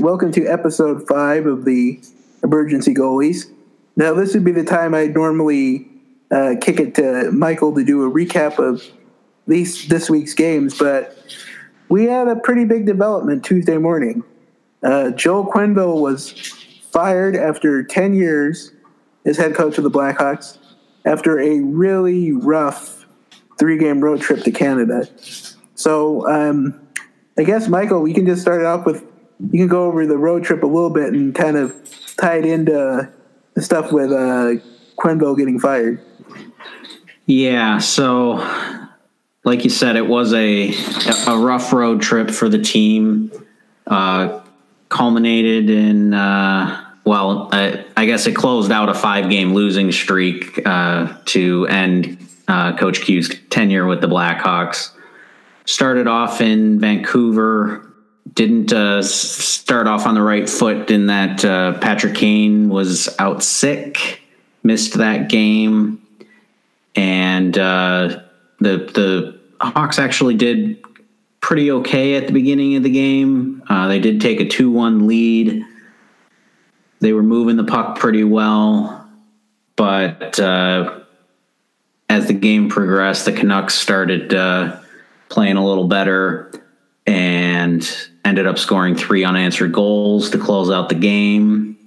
Welcome to episode five of the Emergency Goalies. Now, this would be the time I normally uh, kick it to Michael to do a recap of these this week's games, but we had a pretty big development Tuesday morning. Uh, Joel Quenneville was fired after 10 years as head coach of the Blackhawks after a really rough three game road trip to Canada. So, um, I guess, Michael, we can just start off with you can go over the road trip a little bit and kind of tie it into the stuff with uh, Quenneville getting fired. Yeah, so like you said, it was a a rough road trip for the team. Uh, culminated in uh, well, I, I, guess it closed out a five game losing streak uh, to end uh, Coach Q's tenure with the Blackhawks. Started off in Vancouver, didn't uh, start off on the right foot in that uh, Patrick Kane was out sick, missed that game, and uh, the the Hawks actually did pretty okay at the beginning of the game. Uh, they did take a two one lead. They were moving the puck pretty well, but uh, as the game progressed, the Canucks started uh, playing a little better and ended up scoring three unanswered goals to close out the game,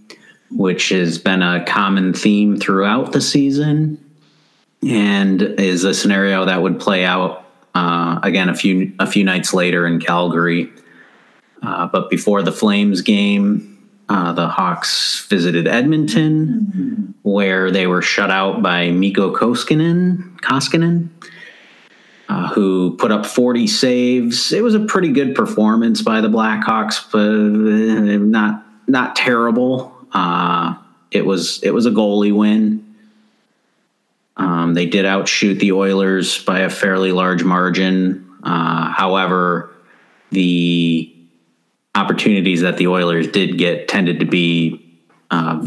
which has been a common theme throughout the season and is a scenario that would play out uh, again a few a few nights later in Calgary. Uh, but before the Flames game, uh, the Hawks visited Edmonton, mm-hmm. where they were shut out by Mikko Koskinen. Koskinen uh, who put up 40 saves. It was a pretty good performance by the Blackhawks, but uh, not not terrible. Uh, it was it was a goalie win. Um, they did outshoot the Oilers by a fairly large margin. Uh, however, the opportunities that the Oilers did get tended to be uh,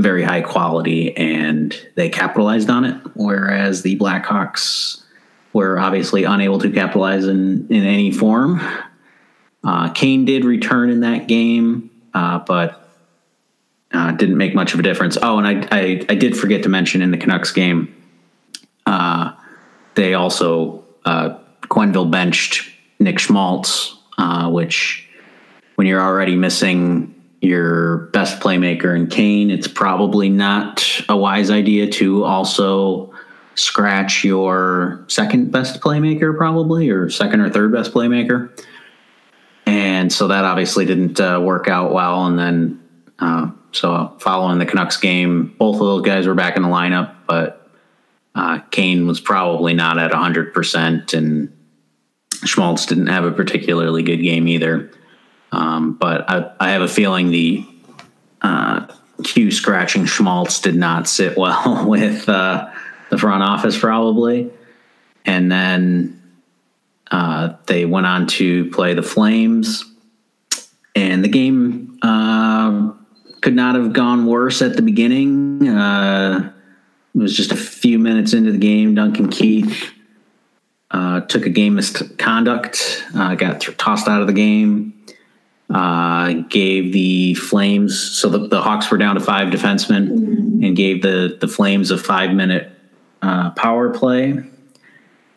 very high quality, and they capitalized on it. Whereas the Blackhawks were obviously unable to capitalize in, in any form. Uh, Kane did return in that game, uh, but uh, didn't make much of a difference. Oh, and I, I, I did forget to mention in the Canucks game, uh, they also uh, Quenneville benched Nick Schmaltz, uh, which when you're already missing your best playmaker in Kane, it's probably not a wise idea to also scratch your second best playmaker, probably, or second or third best playmaker. And so that obviously didn't uh, work out well. And then, uh, so following the Canucks game, both of those guys were back in the lineup, but uh, Kane was probably not at 100%, and Schmaltz didn't have a particularly good game either. Um, but I, I, have a feeling the uh, Q scratching Schmaltz did not sit well with uh, the front office probably, and then uh, they went on to play the Flames, and the game uh, could not have gone worse at the beginning. Uh, it was just a few minutes into the game. Duncan Keith uh, took a game misconduct, uh, got th- tossed out of the game. Uh, gave the Flames so the, the Hawks were down to five defensemen and gave the the Flames a five minute uh, power play.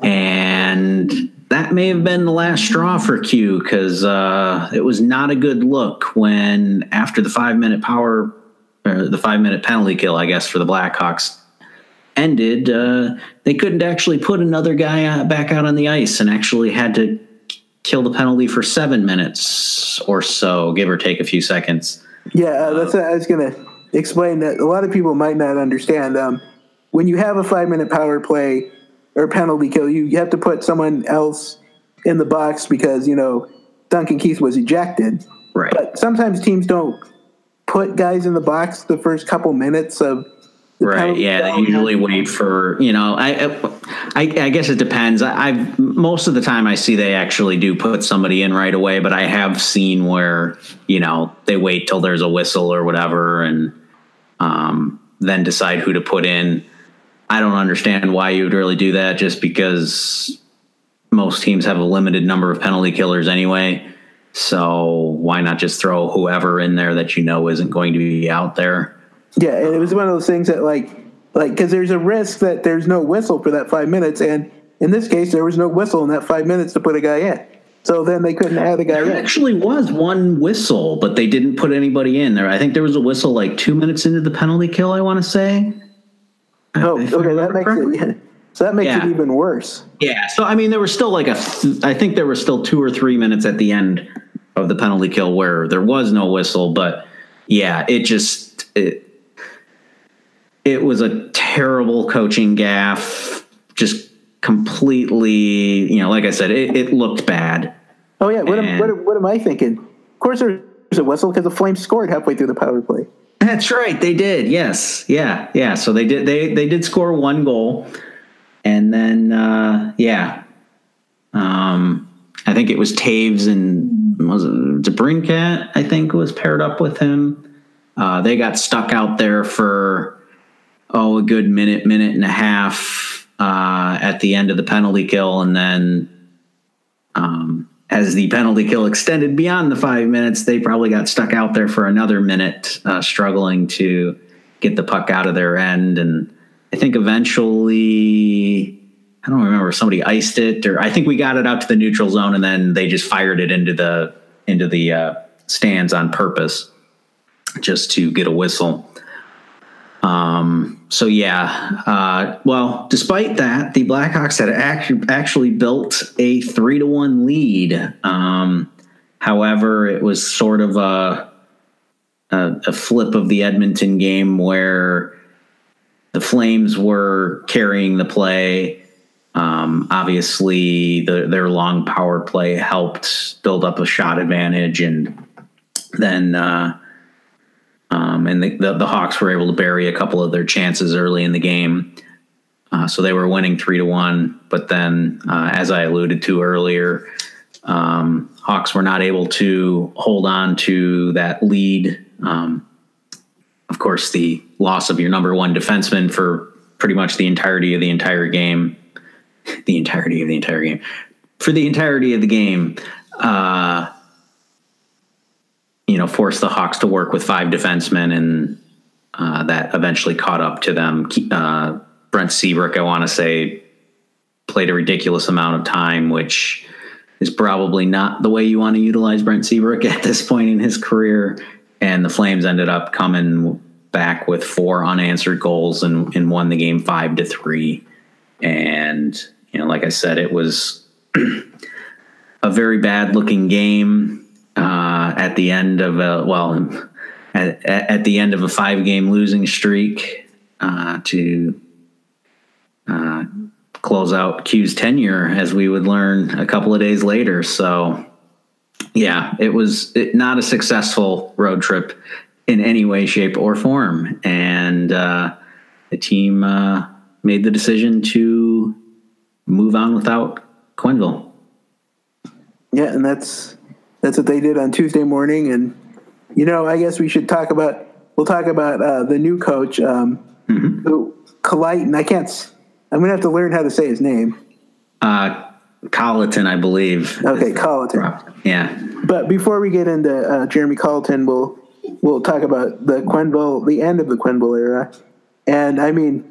And that may have been the last straw for Q because uh, it was not a good look when, after the five minute power, or the five minute penalty kill, I guess, for the Blackhawks ended, uh, they couldn't actually put another guy uh, back out on the ice and actually had to kill the penalty for seven minutes or so, give or take a few seconds. Yeah, uh, that's I was going to explain that a lot of people might not understand. Um, when you have a five minute power play or penalty kill, you, you have to put someone else in the box because, you know, Duncan Keith was ejected. Right. But sometimes teams don't put guys in the box the first couple minutes of right yeah they usually wait for you know I, I i guess it depends I, have most of the time i see they actually do put somebody in right away but i have seen where you know they wait till there's a whistle or whatever and um, then decide who to put in I don't understand why you would really do that just because most teams have a limited number of penalty killers anyway. So why not just throw whoever in there that you know isn't going to be out there? Yeah, and it was one of those things that like like because there's a risk that there's no whistle for that five minutes, and in this case there was no whistle in that five minutes to put a guy in. So then they couldn't add the guy There in. actually was one whistle, but they didn't put anybody in there. I think there was a whistle like two minutes into the penalty kill. I want to say. Oh, okay, that makes correctly. it. So that makes Yeah. it even worse. Yeah. So I mean, there was still like a. Th- I think there were still two or three minutes at the end of the penalty kill where there was no whistle, but yeah, it just it. It was a terrible coaching gaffe. Just completely, you know, like I said, it, it looked bad. Oh yeah, what am, what, what am I thinking? Of course, there's a whistle because the Flames scored halfway through the power play. That's right. They did. Yes. Yeah. Yeah. So they did. They they did score one goal, and then uh, yeah, um, I think it was Toews and was it DeBrincat? I think was paired up with him. Uh, they got stuck out there for oh a good minute, minute and a half uh, at the end of the penalty kill, and then um, as the penalty kill extended beyond the five minutes, they probably got stuck out there for another minute, uh, struggling to get the puck out of their end. And I think eventually, I don't remember if somebody iced it, or I think we got it out to the neutral zone, and then they just fired it into the into the uh, stands on purpose, just to get a whistle. Um, so yeah, uh, well, despite that, the Blackhawks had actually actually built a three to one lead. Um, however, it was sort of a, a a flip of the Edmonton game where the Flames were carrying the play. Um, obviously, the, their long power play helped build up a shot advantage, and then. Uh, um, and the, the, the Hawks were able to bury a couple of their chances early in the game. Uh, so they were winning three to one. But then, uh, as I alluded to earlier, um, Hawks were not able to hold on to that lead. Um, of course, the loss of your number one defenseman for pretty much the entirety of the entire game, the entirety of the entire game, for the entirety of the game. Uh, you know, forced the Hawks to work with five defensemen, and uh, that eventually caught up to them. Uh, Brent Seabrook, I want to say, played a ridiculous amount of time, which is probably not the way you want to utilize Brent Seabrook at this point in his career. And the Flames ended up coming back with four unanswered goals and, and won the game five to three. And, you know, like I said, it was a very bad looking game uh, at the end of a well at, at the end of a five game losing streak uh, to uh, close out Q's tenure as we would learn a couple of days later. So yeah it was not a successful road trip in any way shape or form. And uh, the team uh, made the decision to move on without Quenneville. Yeah, and that's that's what they did on Tuesday morning. And you know, I guess we should talk about we'll talk about uh, the new coach, um, Colliton. I can't. I'm gonna have to learn how to say his name. uh, Colleton I believe Okay, Colliton. yeah But before we get into uh, Jeremy Colliton, we'll we'll talk about the Quenneville, the end of the Quenneville era. And I mean,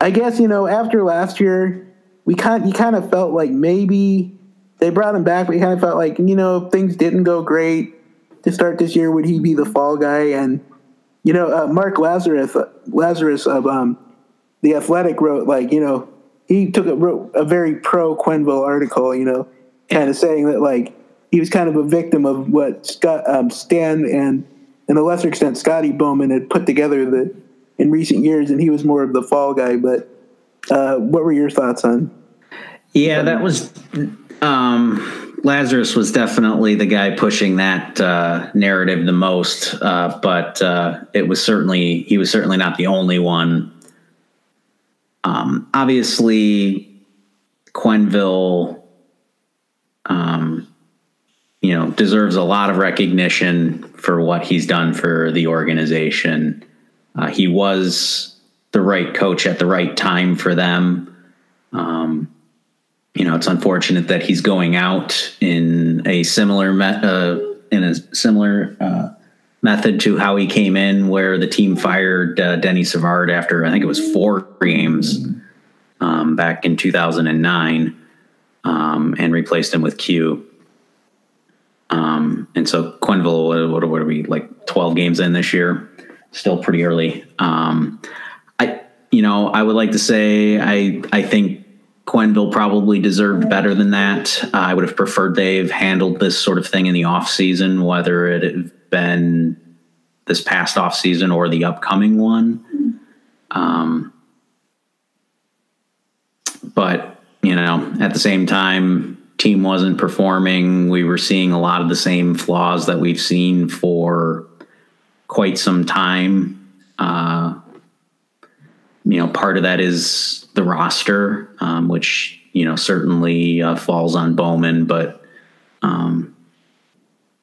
I guess you know after last year, we kind you kind of felt like maybe they brought him back, but you kind of felt like you know things didn't go great to start this year. Would he be the fall guy? And you know, uh, Mark Lazerus Lazerus of um, the Athletic wrote like you know he took a a very pro Quenneville article. You know, kind of saying that like he was kind of a victim of what Scott um, Stan and in a lesser extent Scotty Bowman had put together the in recent years, and he was more of the fall guy. But uh, what were your thoughts on? Yeah, that was um, Lazerus was definitely the guy pushing that uh, narrative the most, uh, but uh, it was certainly he was certainly not the only one. Um, obviously, Quenneville, um, you know, deserves a lot of recognition for what he's done for the organization. Uh, he was the right coach at the right time for them. Um, you know, it's unfortunate that he's going out in a similar uh, in a similar uh, method to how he came in, where the team fired uh, Denis Savard after I think it was four games um, back in 2009, um, and replaced him with Q. Um, and so Quenneville, what, what, are we like 12 games in this year? Still pretty early. Um, I, you know, I would like to say I I think Quenneville probably deserved better than that. Uh, I would have preferred they've handled this sort of thing in the off season, whether it had been this past off season or the upcoming one. Um, but you know, at the same time, team wasn't performing. We were seeing a lot of the same flaws that we've seen for quite some time. Uh, you know, part of that is the roster, um, which you know certainly uh, falls on Bowman, but um,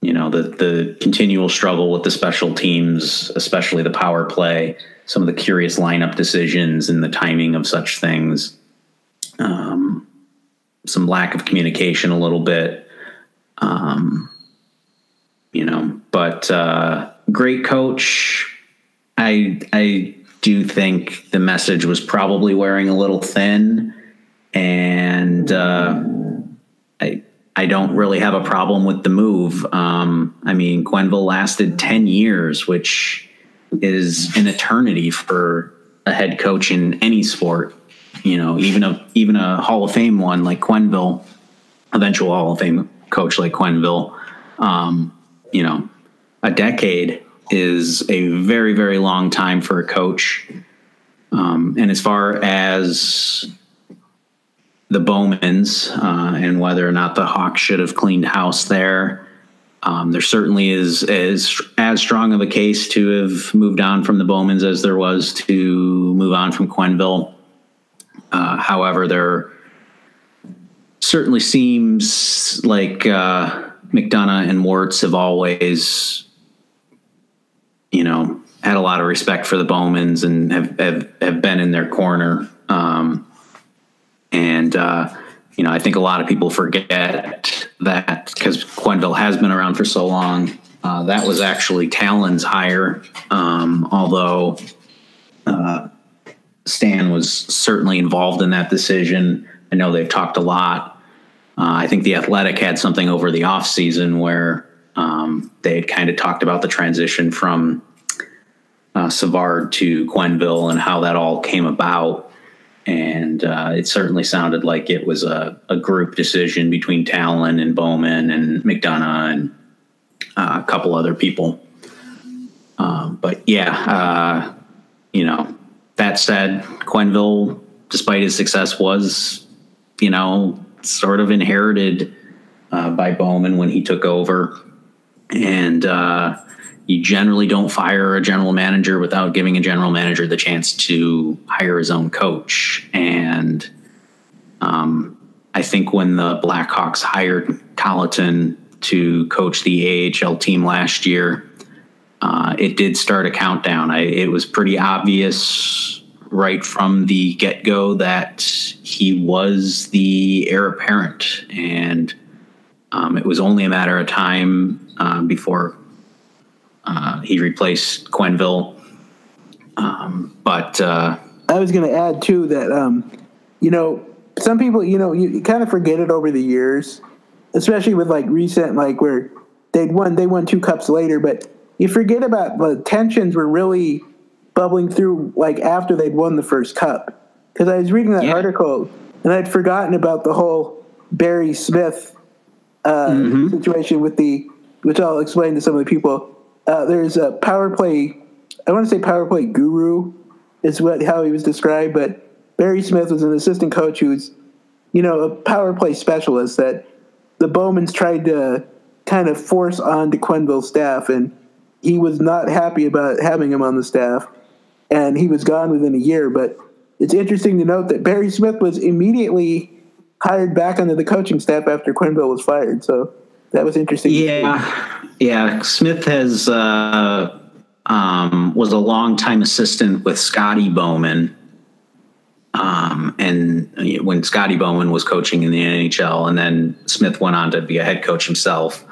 you know the the continual struggle with the special teams, especially the power play, some of the curious lineup decisions and the timing of such things, um, some lack of communication a little bit, um, you know, but uh, great coach. I I do think the message was probably wearing a little thin, and uh, I I don't really have a problem with the move. Um, I mean, Quenneville lasted ten years, which is an eternity for a head coach in any sport. You know, even a even a Hall of Fame one like Quenneville, eventual Hall of Fame coach like Quenneville. Um, you know, a decade is a very, very long time for a coach. Um, and as far as the Bowmans uh, and whether or not the Hawks should have cleaned house there, um, there certainly is as as strong of a case to have moved on from the Bowmans as there was to move on from Quenneville. Uh, however, there certainly seems like uh, McDonough and Wirtz have always you know, had a lot of respect for the Bowmans and have have, have been in their corner. Um, and uh, you know, I think a lot of people forget that because Quenneville has been around for so long. Uh, that was actually Tallon's hire, um, although uh, Stan was certainly involved in that decision. I know they've talked a lot. Uh, I think the Athletic had something over the off season where um, they had kind of talked about the transition from uh, Savard to Quenneville and how that all came about. And uh, it certainly sounded like it was a, a, group decision between Tallon and Bowman and McDonough and uh, a couple other people. Um, but yeah, uh, you know, that said, Quenneville, despite his success, was, you know, sort of inherited uh, by Bowman when he took over and uh, you generally don't fire a general manager without giving a general manager the chance to hire his own coach. And um, I think when the Blackhawks hired Colliton to coach the AHL team last year, uh, it did start a countdown. I, it was pretty obvious right from the get go that he was the heir apparent. And um, it was only a matter of time uh, before uh, he replaced Quenneville. Um, but uh, I was going to add too that um, you know some people you know you, you kind of forget it over the years, especially with like recent like where they'd won they won two cups later, but you forget about the tensions were really bubbling through like after they'd won the first cup. Because I was reading that yeah. article and I'd forgotten about the whole Barry Smith uh, mm-hmm. situation with the which I'll explain to some of the people. Uh, there's a power play. I want to say power play guru is what how he was described, but Barry Smith was an assistant coach who's, you know, a power play specialist that the Bowmans tried to kind of force onto Quenneville's staff, and he was not happy about having him on the staff, and he was gone within a year. But it's interesting to note that Barry Smith was immediately hired back onto the coaching staff after Quenneville was fired. So that was interesting. Yeah, yeah. Smith has uh, um, was a longtime assistant with Scotty Bowman, Um, and when Scotty Bowman was coaching in the NHL, and then Smith went on to be a head coach himself.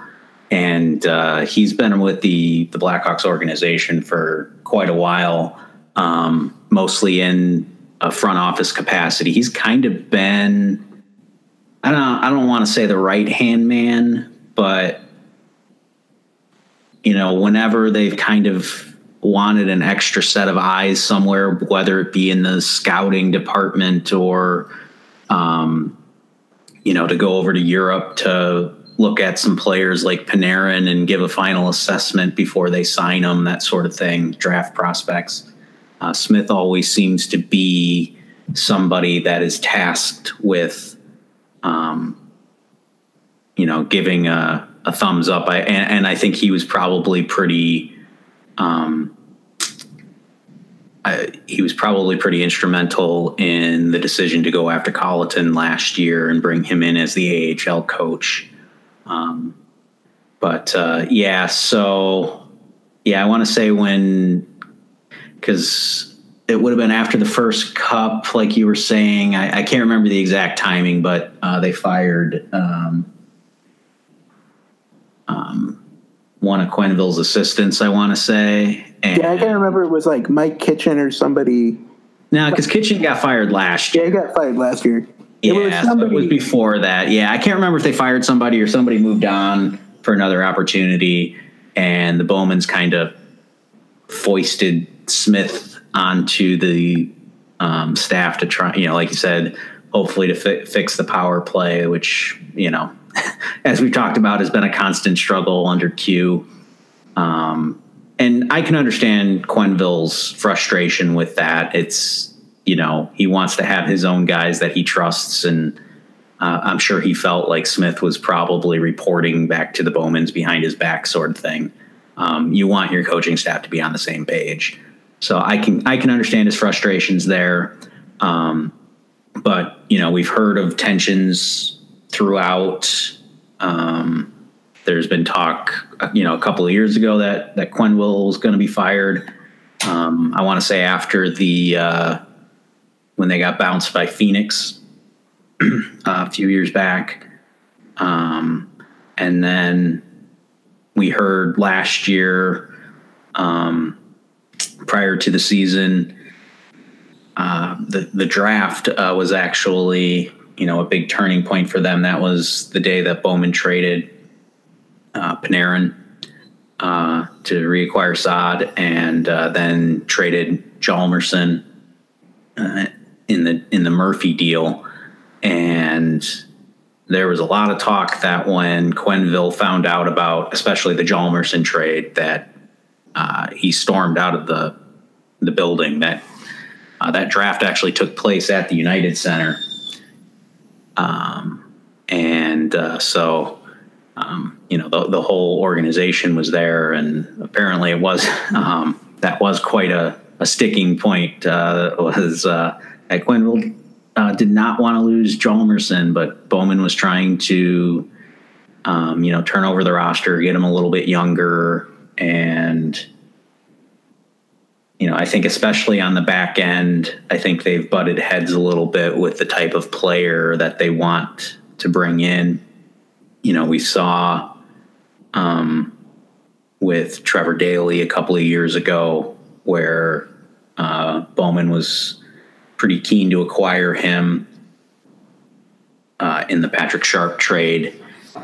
And uh, he's been with the the Blackhawks organization for quite a while, um, mostly in a front office capacity. He's kind of been I don't I don't want to say the right hand man, but you know, whenever they've kind of wanted an extra set of eyes somewhere, whether it be in the scouting department or, um, you know, to go over to Europe to look at some players like Panarin and give a final assessment before they sign them, that sort of thing, draft prospects. Uh, Smith always seems to be somebody that is tasked with, um, you know, giving a, a thumbs up. I, and, and, I think he was probably pretty. Um, I, he was probably pretty instrumental in the decision to go after Colliton last year and bring him in as the AHL coach. Um, but uh, yeah, so yeah, I want to say when because it would have been after the first cup, like you were saying. I, I can't remember the exact timing, but uh, they fired um, um, one of Quenneville's assistants. I want to say. And, yeah, I can't remember. It was like Mike Kitchen or somebody. No, because Kitchen got fired last year. Yeah, he got fired last year. It yeah, was somebody, so it was before that. Yeah, I can't remember if they fired somebody or somebody moved on for another opportunity, and the Bowmans kind of foisted Smith onto the um, staff to try, you know, like you said, hopefully to fi- fix the power play, which you know, as we've talked about, has been a constant struggle under Q. Um, and I can understand Quenneville's frustration with that. It's you know he wants to have his own guys that he trusts, and uh, I'm sure he felt like Smith was probably reporting back to the Bowmans behind his back, sort of thing. Um, you want your coaching staff to be on the same page. So I can I can understand his frustrations there. Um, but you know we've heard of tensions throughout. Um, there's been talk, you know, a couple of years ago that that Quenneville was going to be fired. Um, I want to say after the uh, when they got bounced by Phoenix a few years back, um, and then we heard last year, um, prior to the season, uh, the the draft uh, was actually you know a big turning point for them. That was the day that Bowman traded uh, Panarin uh, to reacquire Saad, and uh, then traded Hjalmarsson uh, in the in the Murphy deal. And there was a lot of talk that when Quenneville found out about, especially the Hjalmarsson trade, that uh, he stormed out of the the building. That uh, that draft actually took place at the United Center, um, and so um, you know the, the whole organization was there and apparently it was um, that was quite a, a sticking point uh, was uh, at Quenneville uh, did not want to lose Hjalmarsson but Bowman was trying to um, you know turn over the roster get him a little bit younger and you know I think especially on the back end I think they've butted heads a little bit with the type of player that they want to bring in you know, we saw um, with Trevor Daley a couple of years ago where uh, Bowman was pretty keen to acquire him uh, in the Patrick Sharp trade.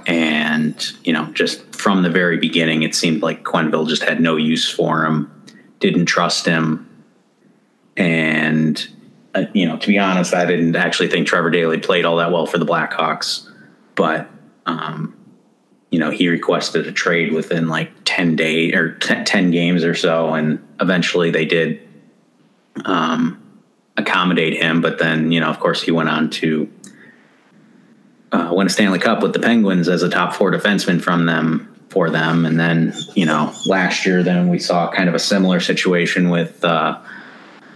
And, you know, just from the very beginning, it seemed like Quenneville just had no use for him, didn't trust him. And, uh, you know, to be honest, I didn't actually think Trevor Daley played all that well for the Blackhawks. But um, you know, he requested a trade within like 10 days or t- 10 games or so. And eventually they did um, accommodate him. But then, you know, of course, he went on to uh, win a Stanley Cup with the Penguins as a top four defenseman from them for them. And then, you know, last year, then we saw kind of a similar situation with uh,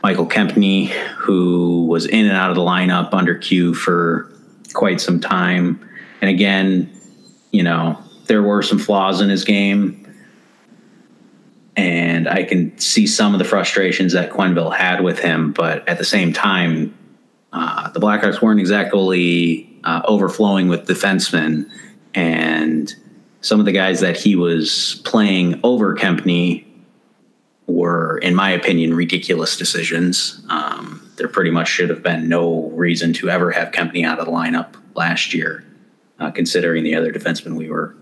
Michael Kempny, who was in and out of the lineup under Q for quite some time and again, you know, there were some flaws in his game. And I can see some of the frustrations that Quenneville had with him, but at the same time, uh, the Blackhawks weren't exactly uh, overflowing with defensemen, and some of the guys that he was playing over Kempny were, in my opinion, ridiculous decisions. Um, there pretty much should have been no reason to ever have Kempny out of the lineup last year, uh, considering the other defensemen we were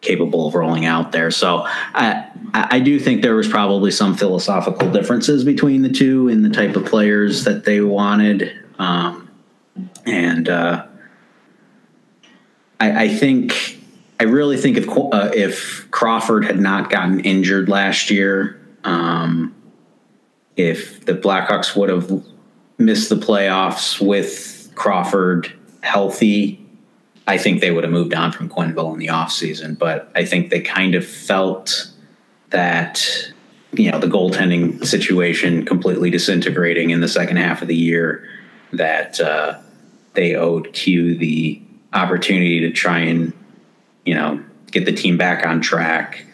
capable of rolling out there. So I, I do think there was probably some philosophical differences between the two in the type of players that they wanted. Um, and uh, I, I, think I really think if uh, if Crawford had not gotten injured last year, um, if the Blackhawks would have missed the playoffs with Crawford healthy, I think they would have moved on from Quenneville in the offseason. But I think they kind of felt that, you know, the goaltending situation completely disintegrating in the second half of the year, that uh, they owed Q the opportunity to try and, you know, get the team back on track.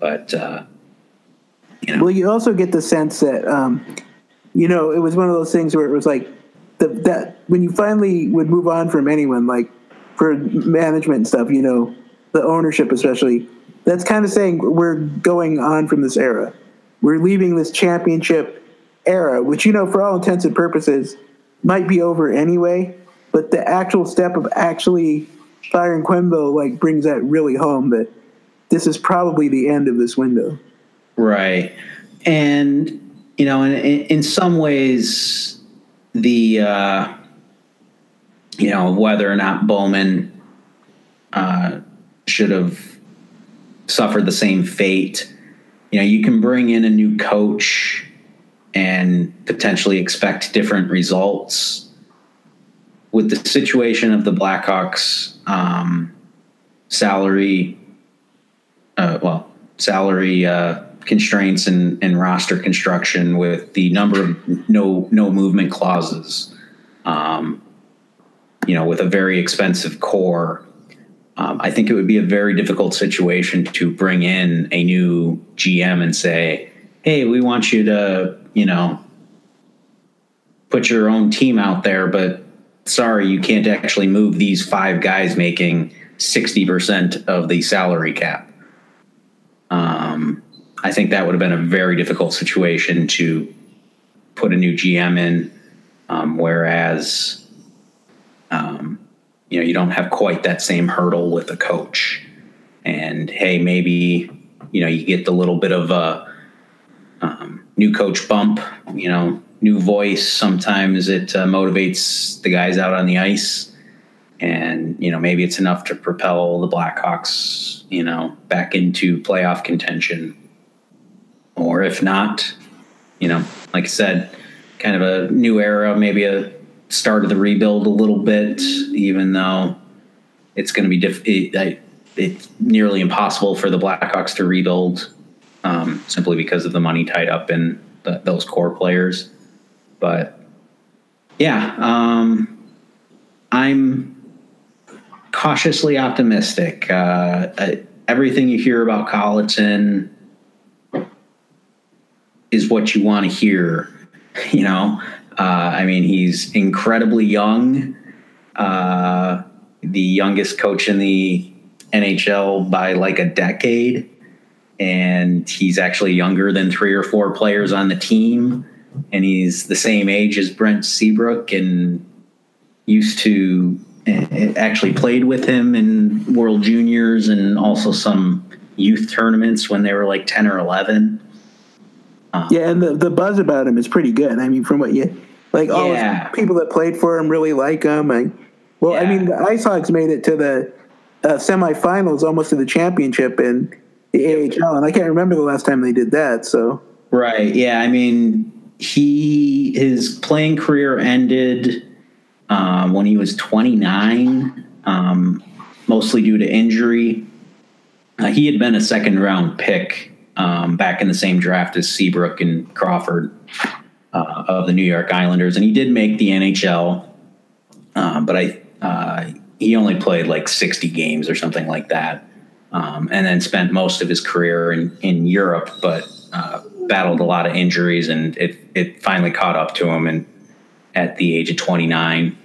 But, uh, you know. Well, you also get the sense that, um, you know, it was one of those things where it was like, the, that when you finally would move on from anyone, like for management and stuff, you know, the ownership especially, that's kind of saying we're going on from this era. We're leaving this championship era, which, you know, for all intents and purposes, might be over anyway. But the actual step of actually firing Quenneville like brings that really home that this is probably the end of this window. Right. And, you know, in, in some ways, the, uh, you know, whether or not Bowman uh, should have suffered the same fate. You know, you can bring in a new coach and potentially expect different results. With the situation of the Blackhawks um, salary, uh, well, salary uh, constraints and, and roster construction, with the number of no no movement clauses, um, you know, with a very expensive core, um, I think it would be a very difficult situation to bring in a new GM and say, "Hey, we want you to, you know, put your own team out there, but sorry, you can't actually move these five guys making sixty percent of the salary cap." Um, I think that would have been a very difficult situation to put a new GM in. Um, whereas um, you know, you don't have quite that same hurdle with a coach. And hey, maybe you know you get the little bit of a um, new coach bump. You know, new voice. Sometimes it uh, motivates the guys out on the ice, and you know maybe it's enough to propel the Blackhawks, you know, back into playoff contention. Or if not, you know, like I said, kind of a new era, maybe a start of the rebuild a little bit, even though it's going to be diff- it, it's nearly impossible for the Blackhawks to rebuild um, simply because of the money tied up in the, those core players. But yeah, um, I'm cautiously optimistic. Uh, everything you hear about Colliton is what you want to hear. You know, uh, I mean, he's incredibly young, uh, the youngest coach in the NHL by like a decade. And he's actually younger than three or four players on the team. And he's the same age as Brent Seabrook and used to eh, actually played with him in World Juniors and also some youth tournaments when they were like 10 or 11. Um, yeah, and the, the buzz about him is pretty good. I mean, from what you like, all yeah. people that played for him really like him. And, well, yeah. I mean, the IceHogs made it to the uh, semifinals, almost to the championship in the AHL, and I can't remember the last time they did that. So right, yeah, I mean, he his playing career ended um, when he was 29, um, mostly due to injury. Uh, he had been a second round pick um, back in the same draft as Seabrook and Crawford uh, of the New York Islanders, and he did make the NHL, uh, but I uh, he only played like 60 games or something like that, um, and then spent most of his career in in Europe, but uh, battled a lot of injuries, and it it finally caught up to him, and at the age of 29.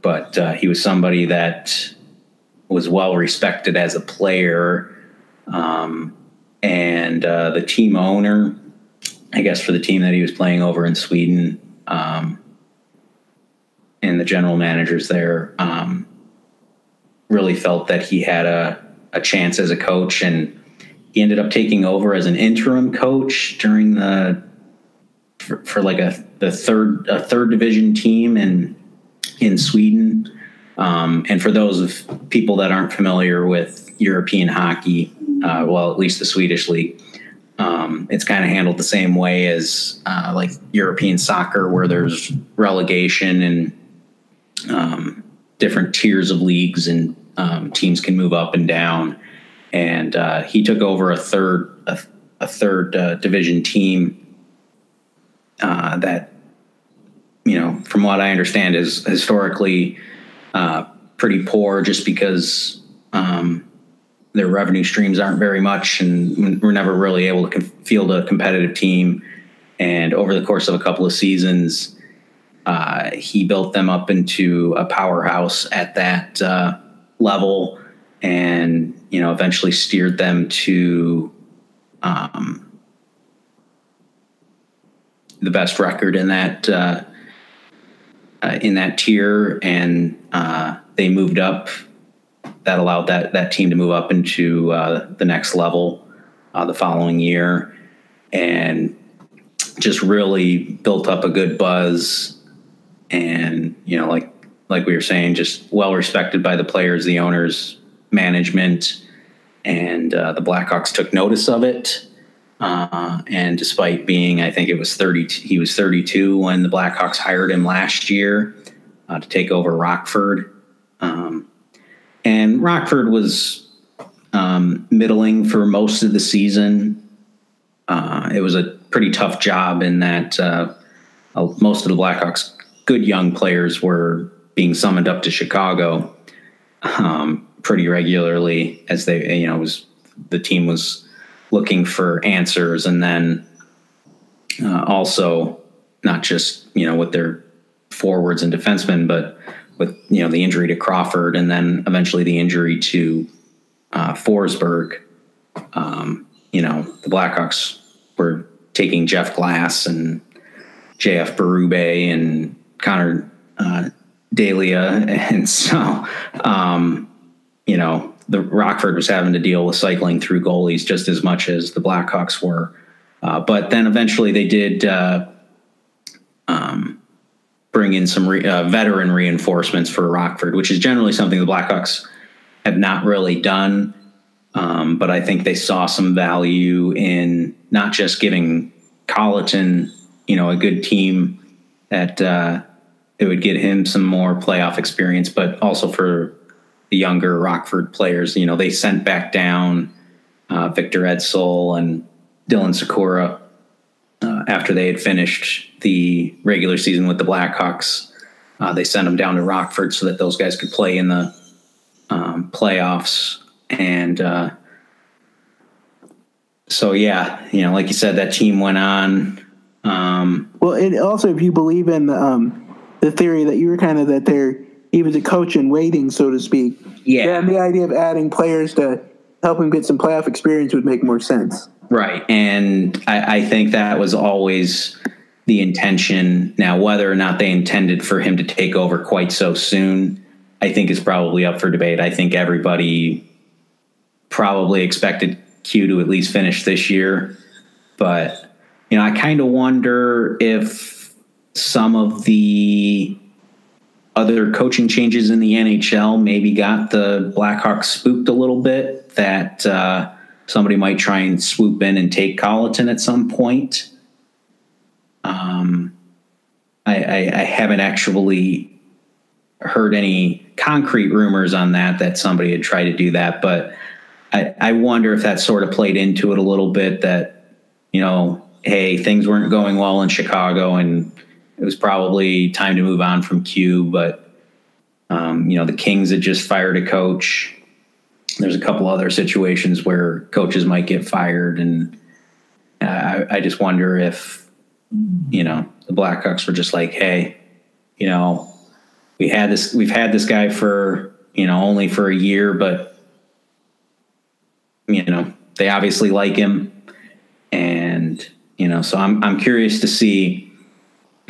But uh, he was somebody that was well respected as a player. Um, and uh, the team owner, I guess, for the team that he was playing over in Sweden, um, and the general managers there um, really felt that he had a, a chance as a coach. And he ended up taking over as an interim coach during the for, for like a the third a third division team in in Sweden. Um, and for those of people that aren't familiar with European hockey, uh, well, at least the Swedish league, um, it's kind of handled the same way as uh, like European soccer, where there's relegation and um, different tiers of leagues, and um, teams can move up and down. And uh, he took over a third a, a third uh, division team uh, that you know, from what I understand, is historically uh, pretty poor, just because um, their revenue streams aren't very much, and we're never really able to field a competitive team. And over the course of a couple of seasons, uh, he built them up into a powerhouse at that uh, level, and you know, eventually steered them to um, the best record in that uh, uh, in that tier, and uh, they moved up. That allowed that that team to move up into uh, the next level uh, the following year, and just really built up a good buzz. And you know, like like we were saying, just well respected by the players, the owners, management, and uh, the Blackhawks took notice of it uh, and despite being, I think it was 30, he was 32 when the Blackhawks hired him last year uh, to take over Rockford. Um, and Rockford was um, middling for most of the season. Uh, it was a pretty tough job in that uh, most of the Blackhawks' good young players were being summoned up to Chicago um, pretty regularly as they, you know, was the team was looking for answers and then uh, also not just you know with their forwards and defensemen but with you know the injury to Crawford and then eventually the injury to uh, Forsberg. Um, you know the Blackhawks were taking Jeff Glass and JF Berube and Connor uh, Delia. And so um, you know the Rockford was having to deal with cycling through goalies just as much as the Blackhawks were. Uh, but then eventually they did uh, um, bring in some re- uh, veteran reinforcements for Rockford, which is generally something the Blackhawks have not really done. Um, but I think they saw some value in not just giving Colliton, you know, a good team that uh, it would get him some more playoff experience, but also for the younger Rockford players. You know, they sent back down uh, Victor Ejdsell and Dylan Sikura uh, after they had finished the regular season with the Blackhawks. Uh, they sent them down to Rockford so that those guys could play in the um, playoffs. And uh, so, yeah, you know, like you said, that team went on. Um, well, and also, if you believe in the, um, the theory that you were kind of that they're he was a coach in waiting, so to speak. Yeah. And the idea of adding players to help him get some playoff experience would make more sense. Right. And I, I think that was always the intention. Now, whether or not they intended for him to take over quite so soon, I think is probably up for debate. I think everybody probably expected Q to at least finish this year. But, you know, I kind of wonder if some of the other coaching changes in the NHL maybe got the Blackhawks spooked a little bit that uh, somebody might try and swoop in and take Colliton at some point. Um, I, I, I haven't actually heard any concrete rumors on that that somebody had tried to do that, but I, I wonder if that sort of played into it a little bit that, you know, hey, things weren't going well in Chicago and it was probably time to move on from Q, but um, you know the Kings had just fired a coach. There's a couple other situations where coaches might get fired, and I, I just wonder if you know the Blackhawks were just like, hey, you know, we had this, we've had this guy for, you know, only for a year, but, you know, they obviously like him. And, you know, so I'm, I'm curious to see,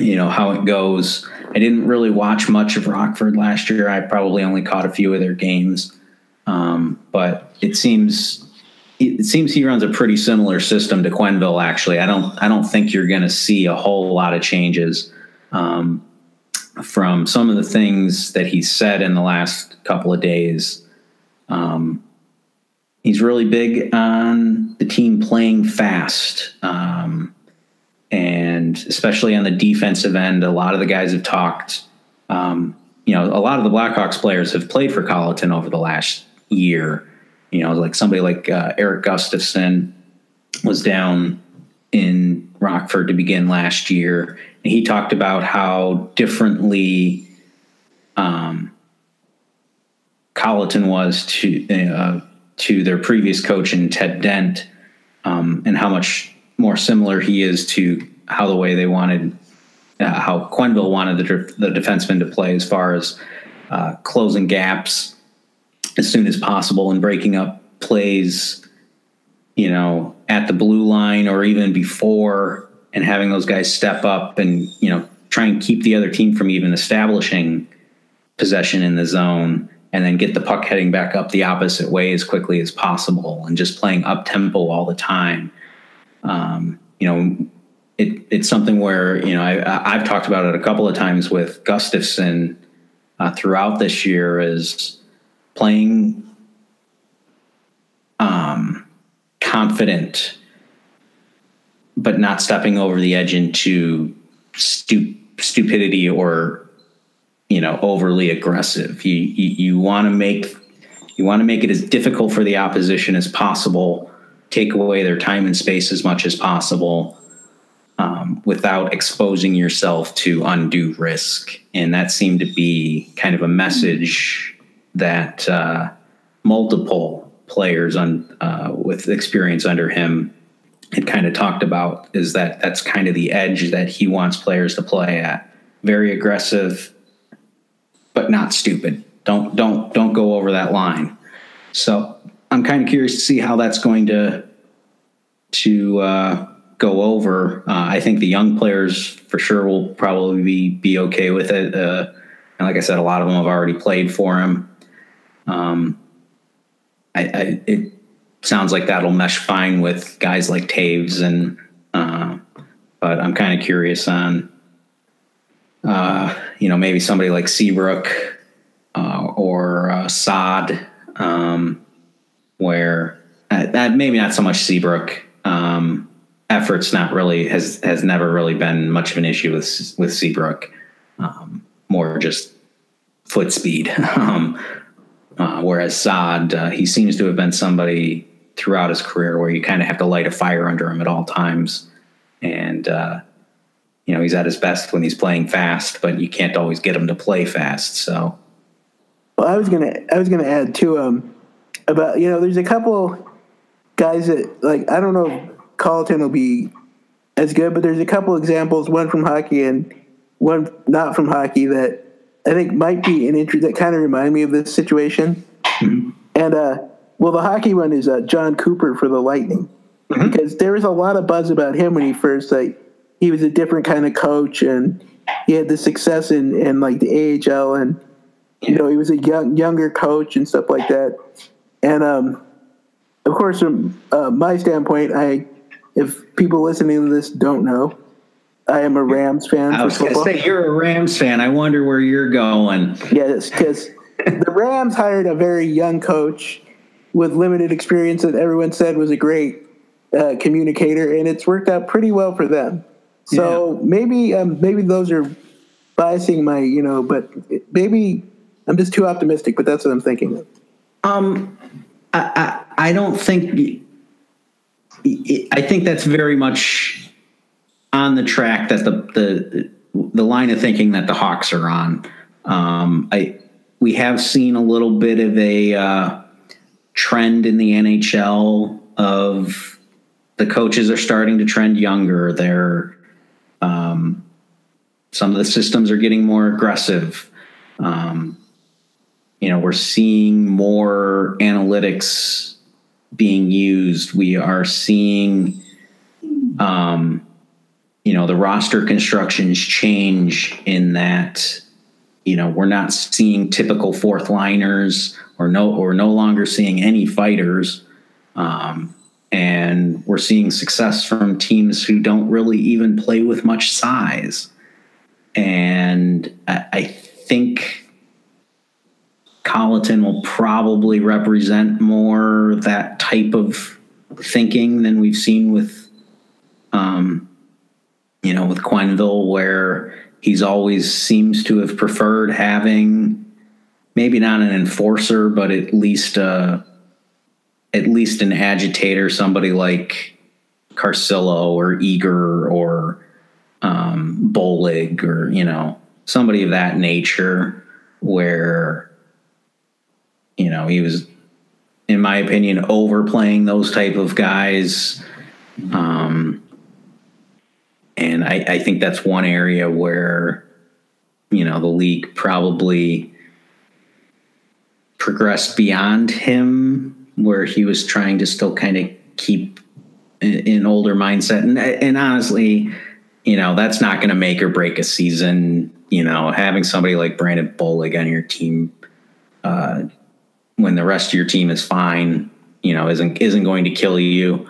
you know, how it goes. I didn't really watch much of Rockford last year. I probably only caught a few of their games. Um, but it seems it seems he runs a pretty similar system to Quenneville. Actually, I don't I don't think you're going to see a whole lot of changes um, from some of the things that he said in the last couple of days. Um, he's really big on the team playing fast, um, and especially on the defensive end. A lot of the guys have talked. Um, you know, a lot of the Blackhawks players have played for Colliton over the last year you know, like somebody like uh, Erik Gustafsson was down in Rockford to begin last year, and he talked about how differently um, Colliton was to uh, to their previous coach in Ted Dent, um, and how much more similar he is to how the way they wanted, uh, how Quenneville wanted the, the defenseman to play as far as uh, closing gaps as soon as possible and breaking up plays, you know, at the blue line or even before and having those guys step up and, you know, try and keep the other team from even establishing possession in the zone and then get the puck heading back up the opposite way as quickly as possible and just playing up tempo all the time. Um, you know, it, it's something where, you know, I, I've talked about it a couple of times with Gustafsson uh, throughout this year is playing um, confident, but not stepping over the edge into stu- stupidity or you know overly aggressive. You you, you want to make you want to make it as difficult for the opposition as possible. Take away their time and space as much as possible. Um, without exposing yourself to undue risk. And that seemed to be kind of a message that uh, multiple players on uh, with experience under him had kind of talked about is that that's kind of the edge that he wants players to play at. Very aggressive, but not stupid. Don't don't don't go over that line. So I'm kind of curious to see how that's going to to uh, go over. Uh, I think the young players for sure will probably be, be okay with it. Uh, and like I said, a lot of them have already played for him. Um, I, I, it sounds like that'll mesh fine with guys like Toews and, uh, but I'm kind of curious on, uh, you know, maybe somebody like Seabrook uh, or Saad, um, where uh, maybe not so much Seabrook. Um, efforts not really has has never really been much of an issue with with Seabrook. Um, more just foot speed. um, uh, whereas Saad, uh, he seems to have been somebody throughout his career where you kind of have to light a fire under him at all times. And, uh, you know, he's at his best when he's playing fast, but you can't always get him to play fast. So, well, I was gonna, I was gonna add to um about you know, there's a couple guys that like I don't know if Colliton will be as good, but there's a couple examples, one from hockey and one not from hockey that I think might be an interest that kind of remind me of this situation. Mm-hmm. And uh, well, the hockey one is uh, Jon Cooper for the Lightning mm-hmm. because there was a lot of buzz about him when he first like he was a different kind of coach and he had the success in in like the AHL and you know he was a young younger coach and stuff like that. And um, of course, from uh, my standpoint, I if people listening to this don't know, I am a Rams fan. I was going to say you're a Rams fan. I wonder where you're going. Yes, because the Rams hired a very young coach with limited experience that everyone said was a great uh, communicator, and it's worked out pretty well for them. So yeah. maybe um, maybe those are biasing my you know, but maybe I'm just too optimistic. But that's what I'm thinking. Um, I I, I don't think. I think that's very much on the track that the the the line of thinking that the Hawks are on. Um, I we have seen a little bit of a uh, trend in the NHL of the coaches are starting to trend younger. They're um, some of the systems are getting more aggressive. Um, you know, we're seeing more analytics being used. We are seeing, um, you know, the roster constructions change in that, you know, we're not seeing typical fourth liners or no, or no longer seeing any fighters. Um, and we're seeing success from teams who don't really even play with much size. And I, I think Colliton will probably represent more that type of thinking than we've seen with, um, you know, with Quenneville, where he's always seems to have preferred having maybe not an enforcer, but at least a at least an agitator, somebody like Carcillo or Eager or um, Bollig or you know somebody of that nature, where you know he was, in my opinion, overplaying those type of guys. Um, and I, I think that's one area where you know the league probably progressed beyond him where he was trying to still kind of keep an older mindset. And, and honestly, you know, that's not going to make or break a season. You know, having somebody like Brandon Bollig on your team uh, when the rest of your team is fine, you know, isn't isn't going to kill you.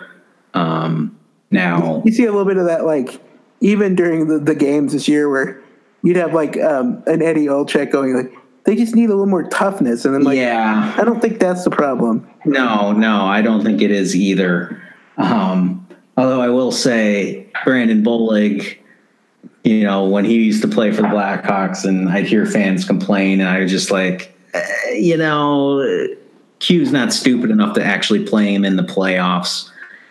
Um, now you see a little bit of that, like even during the, the games this year, where you'd have like um, an Eddie Olczyk going like, they just need a little more toughness. And I'm like, yeah, I don't think that's the problem. No, no, I don't think it is either. Um, although I will say, Brandon Bollig, you know, when he used to play for the Blackhawks, and I'd hear fans complain, and I was just like, eh, you know, Q's not stupid enough to actually play him in the playoffs.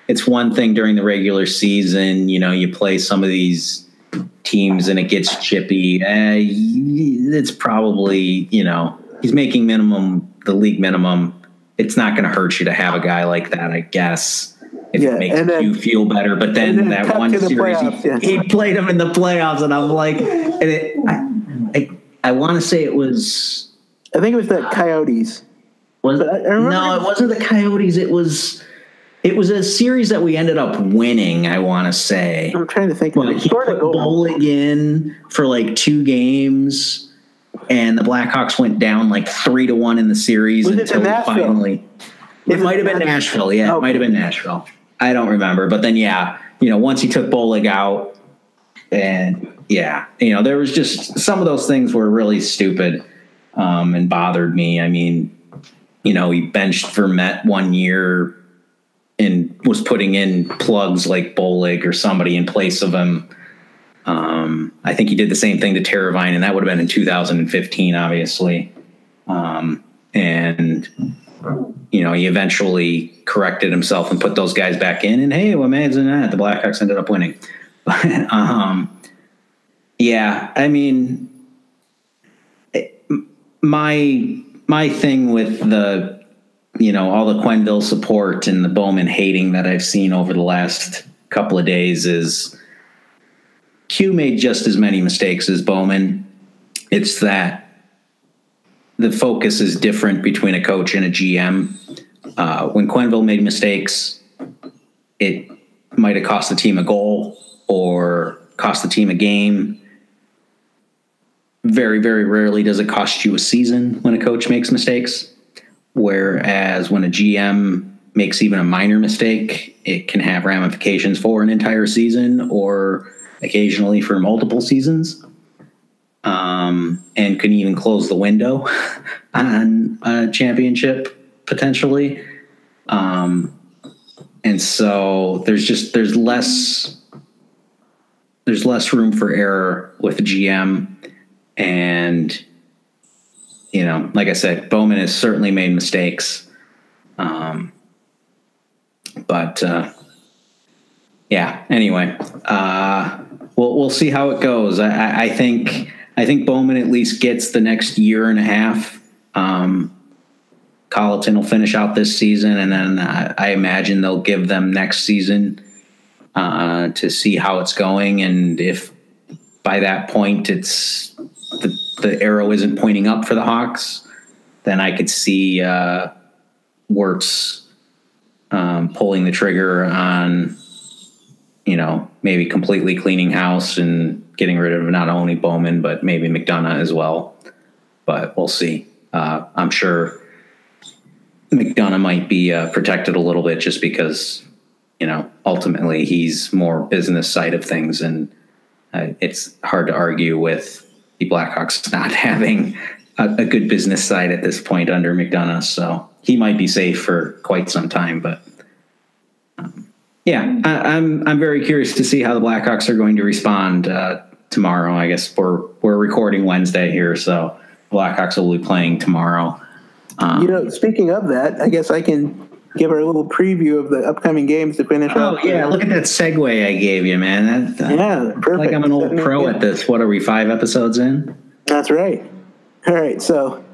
It's one thing during the regular season, you know, you play some of these teams and it gets chippy, eh, it's probably, you know, he's making minimum, the league minimum. It's not going to hurt you to have a guy like that, I guess, if yeah, it makes then, you feel better. But then, then that one series, playoffs, he, he, played him in the playoffs, and I'm like, and it, I, I, I want to say it was. I think it was the Coyotes. Was it? No, it wasn't the Coyotes. It was it was a series that we ended up winning. I want to say. I'm trying to think. But he put Bollig in for like two games, and the Blackhawks went down like three to one in the series was until it finally. Was it might have been Nashville. Yeah, it might have been Nashville. I don't remember, but then yeah, you know, once he took Bollig out, and yeah, you know, there was just some of those things were really stupid um, and bothered me. I mean, you know, he benched Vermette one year and was putting in plugs like Bollig or somebody in place of him. Um, I think he did the same thing to Teravainen, and that would have been in 2015, obviously. Um, and you know, he eventually corrected himself and put those guys back in. And hey, what imagine that the Blackhawks ended up winning. But um, yeah, I mean, my my thing with the you know, all the Quenneville support and the Bowman hating that I've seen over the last couple of days is Q made just as many mistakes as Bowman. It's that the focus is different between a coach and a GM. Uh, when Quenneville made mistakes, it might have cost the team a goal or cost the team a game. Very, very rarely does it cost you a season when a coach makes mistakes. Whereas when a GM makes even a minor mistake, it can have ramifications for an entire season or occasionally for multiple seasons. Um, and can even close the window on a championship potentially. Um, and so there's just there's less there's less room for error with a GM and you know, like I said, Bowman has certainly made mistakes. Um, but uh, yeah. Anyway, uh, we'll we'll see how it goes. I, I, think I think Bowman at least gets the next year and a half. Um, Colliton will finish out this season, and then I, I imagine they'll give them next season uh, to see how it's going, and if by that point it's the, arrow isn't pointing up for the Hawks, then I could see uh, Wirtz um, pulling the trigger on, you know, maybe completely cleaning house and getting rid of not only Bowman but maybe McDonough as well. But we'll see. Uh, I'm sure McDonough might be uh, protected a little bit just because, you know, ultimately he's more business side of things, and uh, it's hard to argue with the Blackhawks not having a, a, good business side at this point under McDonough. So he might be safe for quite some time, but. Um, yeah, I, am I'm, I'm very curious to see how the Blackhawks are going to respond uh, tomorrow. I guess we're we're recording Wednesday here, so Blackhawks will be playing tomorrow. Um, you know, speaking of that, I guess I can give her a little preview of the upcoming games to finish oh, yeah, look at that segue I gave you, man. That, yeah, perfect. Like I'm an old pro at this. What are we, five episodes in? That's right. All right, so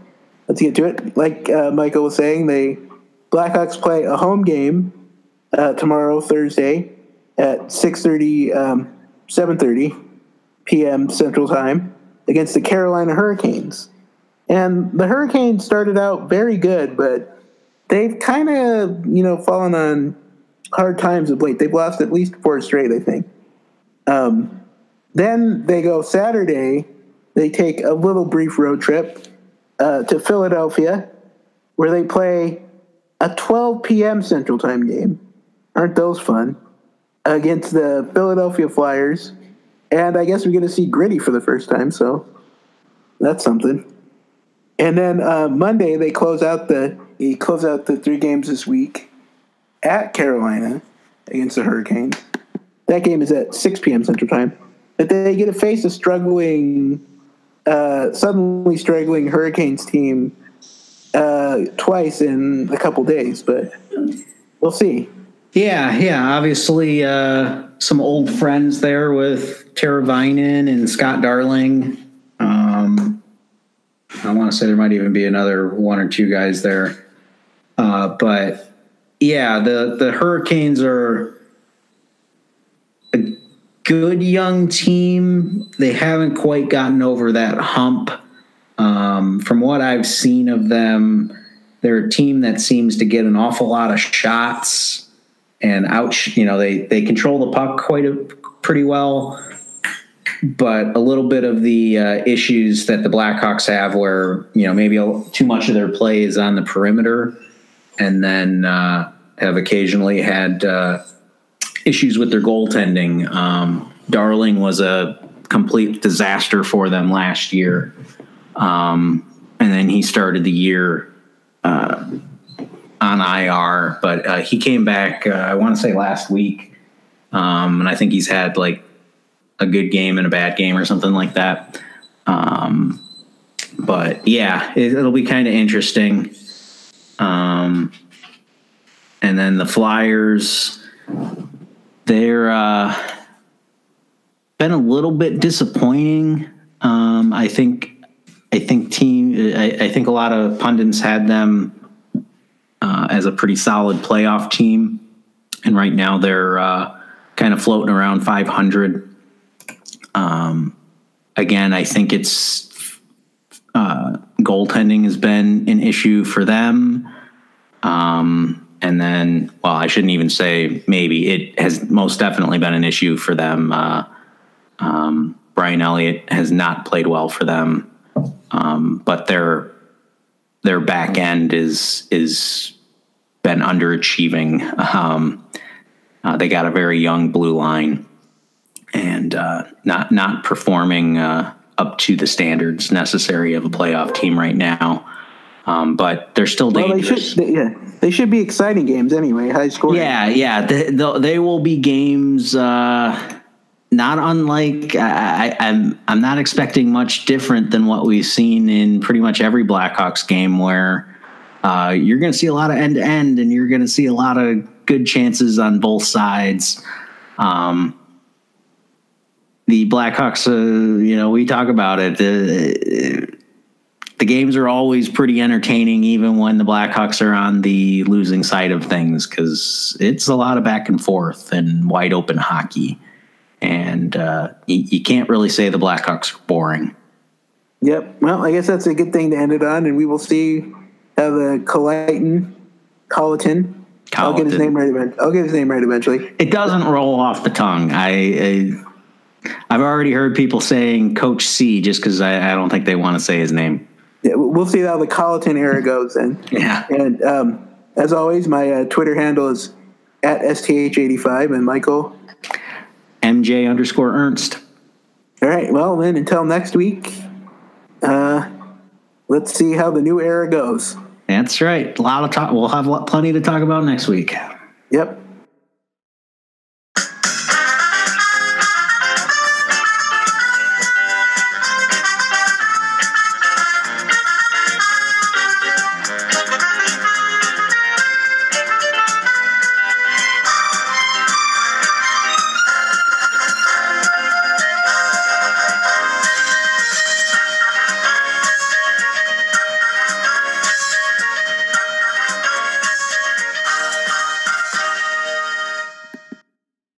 let's get to it. Like uh, Michael was saying, the Blackhawks play a home game uh, tomorrow, Thursday, at 6.30, um, 7.30 p.m. Central Time against the Carolina Hurricanes. And the Hurricanes started out very good, but they've kind of, you know, fallen on hard times of late. They've lost at least four straight, I think. Um, then they go Saturday, they take a little brief road trip uh, to Philadelphia, where they play a 12 p.m. Central Time game. Aren't those fun? Against the Philadelphia Flyers. And I guess we're going to see Gritty for the first time, so that's something. And then uh, Monday they close out the he close out the three games this week at Carolina against the Hurricanes. That game is at 6 p.m. Central Time. But they get to face a struggling, uh, suddenly struggling Hurricanes team uh, twice in a couple days. But we'll see. Yeah, yeah. Obviously, uh, some old friends there with Teravainen and Scott Darling. Um, I want to say there might even be another one or two guys there. Uh, but yeah, the the Hurricanes are a good young team. They haven't quite gotten over that hump. Um, from what I've seen of them, they're a team that seems to get an awful lot of shots and out. You know, they they control the puck quite a, pretty well but a little bit of the uh, issues that the Blackhawks have, where you know maybe too much of their play is on the perimeter, and then uh, have occasionally had uh, issues with their goaltending. Um, Darling was a complete disaster for them last year, um, and then he started the year uh, on IR, but uh, he came back. Uh, I want to say last week, um, and I think he's had like a good game and a bad game or something like that. Um, but yeah, it, will be kind of interesting. Um, and then the Flyers, they're uh, been a little bit disappointing. Um, I think. I think team. I, I, think a lot of pundits had them uh, as a pretty solid playoff team, and right now they're uh, kind of floating around 500. Um, again, I think it's uh, goaltending has been an issue for them. Um, and then, well, I shouldn't even say maybe it has most definitely been an issue for them. Uh, um, Brian Elliott has not played well for them, um, but their their back end is is been underachieving. Um, uh, they got a very young blue line, and uh, not not performing uh, up to the standards necessary of a playoff team right now. Um, but they're still dangerous. Well, they should, they, yeah, they should be exciting games anyway, high scoring. Yeah, yeah, they, they will be games. Uh, not unlike I, I, I'm, I'm not expecting much different than what we've seen in pretty much every Blackhawks game, where uh, you're going to see a lot of end to end, and you're going to see a lot of good chances on both sides. Um, the Blackhawks, uh, you know, we talk about it. Uh, the games are always pretty entertaining, even when the Blackhawks are on the losing side of things, because it's a lot of back and forth and wide open hockey. and uh, you, you can't really say the Blackhawks are boring. Yep. Well, I guess that's a good thing to end it on, and we will see how the Colliton, Colliton. I'll get his name right. event- I'll get his name right eventually. It doesn't roll off the tongue. I, I I've already heard people saying Coach C just because I, I don't think they want to say his name. Yeah, we'll see how the Colliton era goes then. Yeah. And um, as always, my uh, Twitter handle is at sth85, and Michael. MJ underscore Ernst. All right. Well, then until next week, uh, let's see how the new era goes. That's right. A lot of talk. We'll have plenty to talk about next week. Yep.